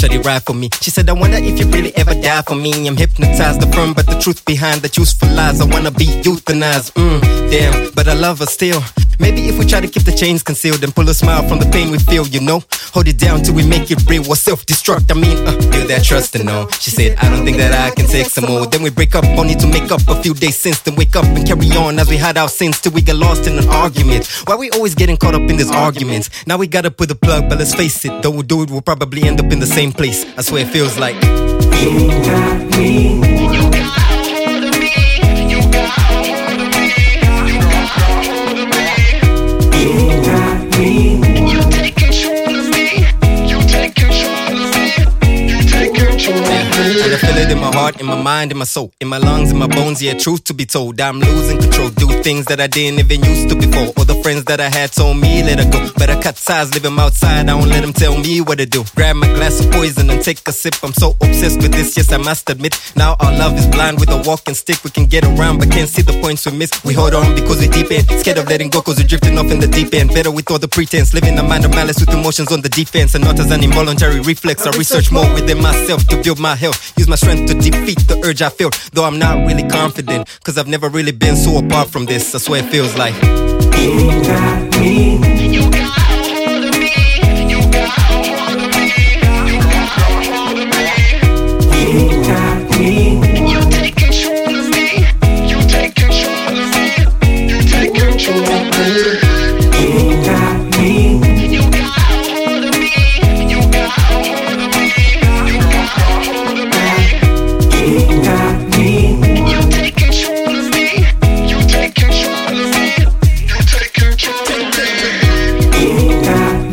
somebody ride for me. She said, I wonder if you really ever die for me. I'm hypnotized, affirmed, but the truth behind the useful lies. I wanna be euthanized. Mm, damn, but I love her still. Maybe if we try to keep the chains concealed and pull a smile from the pain we feel, you know, hold it down till we make it real. Or self-destruct. I mean, uh, build that trust and know. She said, I don't think that I can take some more. Then we break up, only to make up a few days since. Then wake up and carry on as we hide our sins till we get lost in an argument. Why we always getting caught up in these arguments? Now we gotta put the plug, but let's face it, though we do it, we'll probably end up in the same place. I swear it feels like. Heart, in my mind, in my soul, in my lungs, in my bones. Yeah, truth to be told, I'm losing control. Do things that I didn't even used to before. All the friends that I had told me let her go, but I cut ties, leave them outside. I don't let them tell me what to do. Grab my glass of poison and take a sip. I'm so obsessed with this, yes I must admit. Now our love is blind with a walking stick. We can get around, but can't see the points we miss. We hold on because we deep in, scared of letting go, cause we're drifting off in the deep end. Better with all the pretense, living a mind of malice with emotions on the defense, and not as an involuntary reflex. I research more within myself to build my health. Use my strength to defeat the urge I feel. Though I'm not really confident, cause I've never really been so apart from this. I swear it feels like.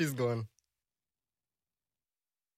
she's gone.